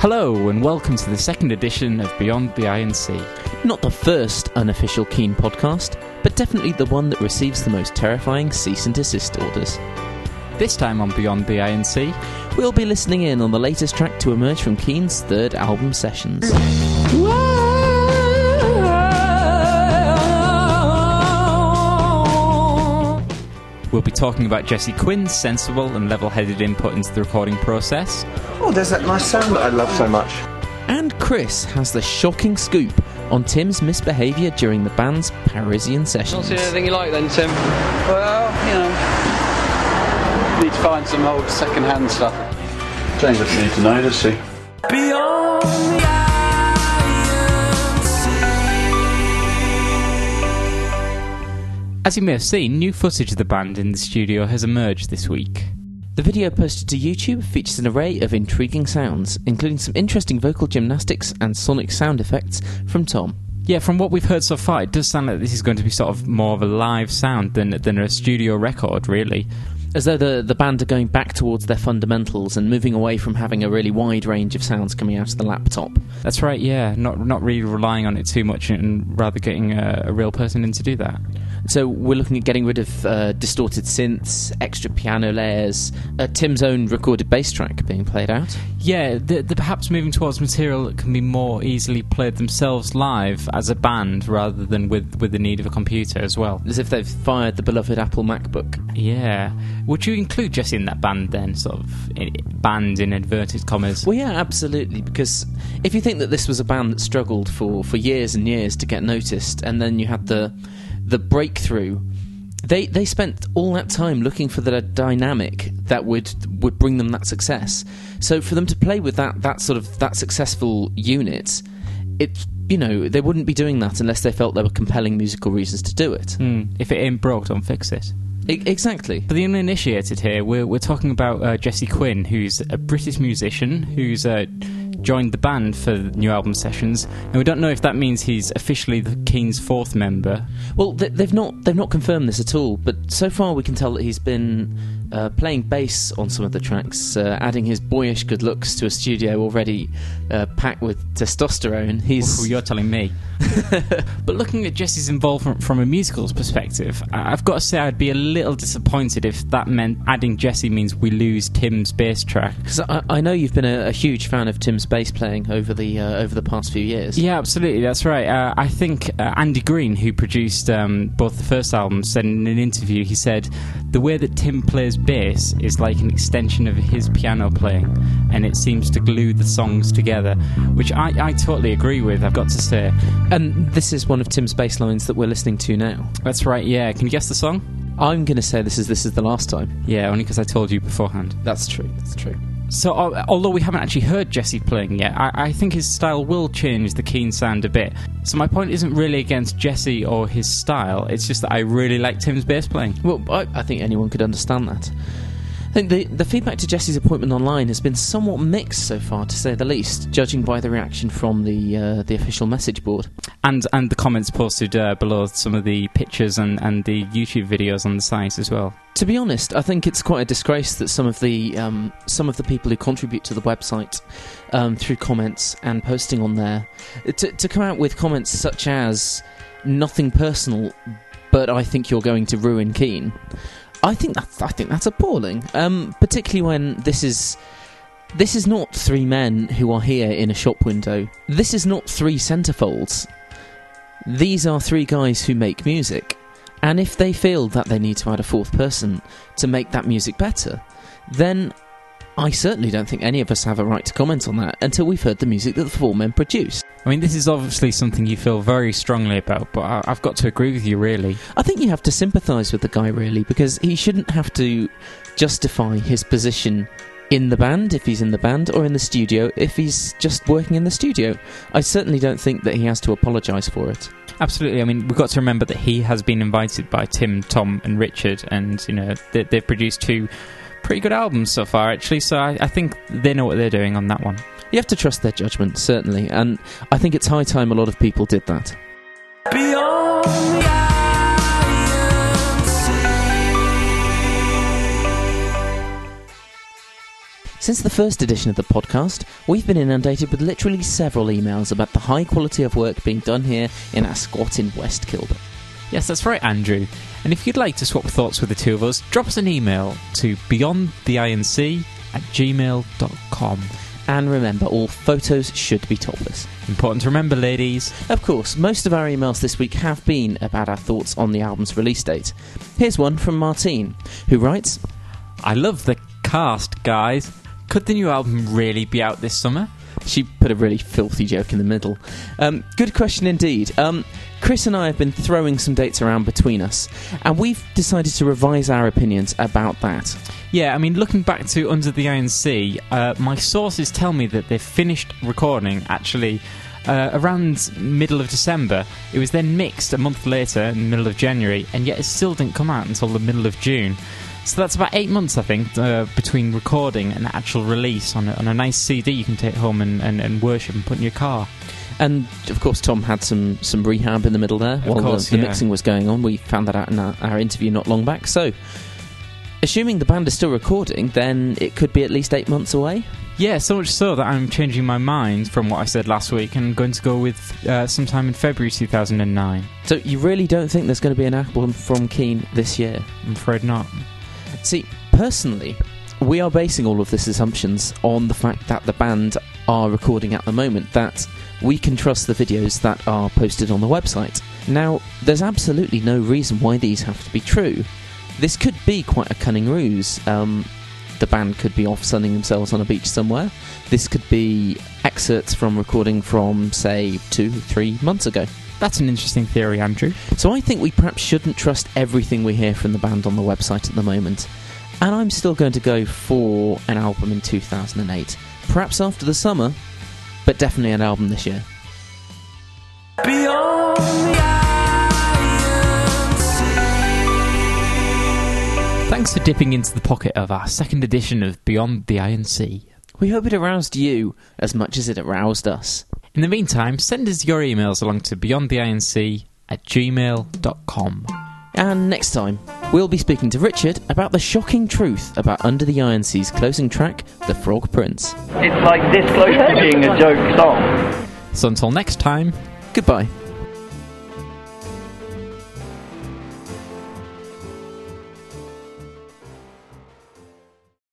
Hello, and welcome to the second edition of Beyond the INC. Not the first unofficial Keane podcast, but definitely the one that receives the most terrifying cease and desist orders. This time on Beyond the INC, We'll be listening in on the latest track to emerge from Keane's third album sessions. We'll be talking about Jesse Quinn's sensible and level headed input into the recording process. Oh, there's that nice sound that I love so much. And Chris has the shocking scoop on Tim's misbehaviour during the band's Parisian sessions. Not sessions. seen anything you like then, Tim? Well, you know. Need to find some old second hand stuff. James doesn't need to know, does she? As you may have seen, new footage of the band in the studio has emerged this week. The video posted to YouTube features an array of intriguing sounds, including some interesting vocal gymnastics and sonic sound effects from Tom. Yeah, from what we've heard so far, it does sound like this is going to be sort of more of a live sound than, than a studio record, really. As though the, the band are going back towards their fundamentals and moving away from having a really wide range of sounds coming out of the laptop. That's right, yeah. Not not really relying on it too much and rather getting a, a real person in to do that. So we're looking at getting rid of uh, distorted synths, extra piano layers, uh, Tim's own recorded bass track being played out. Yeah, the, the perhaps moving towards material that can be more easily played themselves live as a band rather than with, with the need of a computer as well. As if they've fired the beloved Apple MacBook. Yeah. Would you include Jesse in that band then? Sort of i- band in inverted commas? Well, yeah, absolutely. Because if you think that this was a band that struggled for, for years and years to get noticed, and then you had the the breakthrough, they they spent all that time looking for the dynamic that would would bring them that success. So for them to play with that that sort of that successful unit, it you know they wouldn't be doing that unless they felt there were compelling musical reasons to do it. Hmm. If it ain't broke, don't fix it. E- exactly. For the uninitiated here, we're, we're talking about uh, Jesse Quinn, who's a British musician who's uh, joined the band for new album sessions. And we don't know if that means he's officially the Keane's fourth member. Well, they, they've not they've not confirmed this at all, but so far we can tell that he's been uh, playing bass on some of the tracks, uh, adding his boyish good looks to a studio already uh, packed with testosterone. He's Ooh, you're telling me. but looking at Jesse's involvement from a musicals perspective, I've got to say I'd be a little disappointed if that meant adding Jesse means we lose Tim's bass track. because I, I know you've been a, a huge fan of Tim's bass playing over the uh, over the past few years. Yeah, absolutely. That's right. Uh, I think uh, Andy Green, who produced um, both the first albums, said in an interview, he said, the way that Tim plays bass is like an extension of his piano playing, and it seems to glue the songs together, which I, I totally agree with, I've got to say. and this is one of Tim's bass lines that we're listening to now. That's right, yeah. Can you guess the song? I'm going to say this is this is the last time. Yeah, only because I told you beforehand. That's true. That's true. So, uh, although we haven't actually heard Jesse playing yet, I, I think his style will change the Keane sound a bit. So, my point isn't really against Jesse or his style, it's just that I really like Tim's bass playing. Well, I, I think anyone could understand that. I think the, the feedback to Jesse's appointment online has been somewhat mixed so far, to say the least, judging by the reaction from the uh, the official message board. and and the comments posted uh, below some of the pictures and, and the YouTube videos on the site as well. To be honest, I think it's quite a disgrace that some of the um, some of the people who contribute to the website um, through comments and posting on there to, to come out with comments such as "nothing personal," but I think you're going to ruin Keane. I think that's I think that's appalling, um, particularly when this is. This is not three men who are here in a shop window. This is not three centerfolds. These are three guys who make music. And if they feel that they need to add a fourth person to make that music better, then I certainly don't think any of us have a right to comment on that until we've heard the music that the four men produce. I mean, this is obviously something you feel very strongly about, but I, I've got to agree with you, really. I think you have to sympathise with the guy, really, because he shouldn't have to justify his position in the band if he's in the band or in the studio if he's just working in the studio. I certainly don't think that he has to apologise for it. Absolutely. I mean, we've got to remember that he has been invited by Tim, Tom, and Richard, and you know they, they've produced two pretty good albums so far, actually. So I, I think they know what they're doing on that one. You have to trust their judgment, certainly, and I think it's high time a lot of people did that. Since the first edition of the podcast, we've been inundated with literally several emails about the high quality of work being done here in our squat in West Kilburn. Yes, that's right, Andrew. And if you'd like to swap thoughts with the two of us, drop us an email to beyondtheinc at gmail.com. And remember, all photos should be topless. Important to remember, ladies. Of course, most of our emails this week have been about our thoughts on the album's release date. Here's one from Martine, who writes I love the cast, guys. Could the new album really be out this summer? She put a really filthy joke in the middle. Um, good question indeed. Um, Chris and I have been throwing some dates around between us, and we've decided to revise our opinions about that. Yeah, I mean, looking back to Under the Iron Sea, uh, my sources tell me that they've finished recording actually uh, around middle of December. It was then mixed a month later, in the middle of January, and yet it still didn't come out until the middle of June. So that's about eight months, I think, uh, between recording and actual release on a, on a nice CD you can take home and, and, and worship and put in your car. And of course, Tom had some, some rehab in the middle there while course, the, the yeah. mixing was going on. We found that out in our, our interview not long back. So, assuming the band is still recording, then it could be at least eight months away. Yeah, so much so that I'm changing my mind from what I said last week and going to go with uh, sometime in February 2009. So, you really don't think there's going to be an album from Keane this year? I'm afraid not. See, personally, we are basing all of this assumptions on the fact that the band are recording at the moment, that we can trust the videos that are posted on the website. Now, there's absolutely no reason why these have to be true. This could be quite a cunning ruse. Um, the band could be off sunning themselves on a beach somewhere. This could be excerpts from recording from, say, two, three months ago. That's an interesting theory, Andrew. So I think we perhaps shouldn't trust everything we hear from the band on the website at the moment. And I'm still going to go for an album in 2008. Perhaps after the summer, but definitely an album this year. Thanks for dipping into the pocket of our second edition of Beyond the Iron Sea. We hope it aroused you as much as it aroused us. In the meantime, send us your emails along to beyondtheinc at gmail.com. And next time, we'll be speaking to Richard about the shocking truth about Under the Iron Sea's closing track, The Frog Prince. It's like this close to being a joke song. So until next time, Goodbye.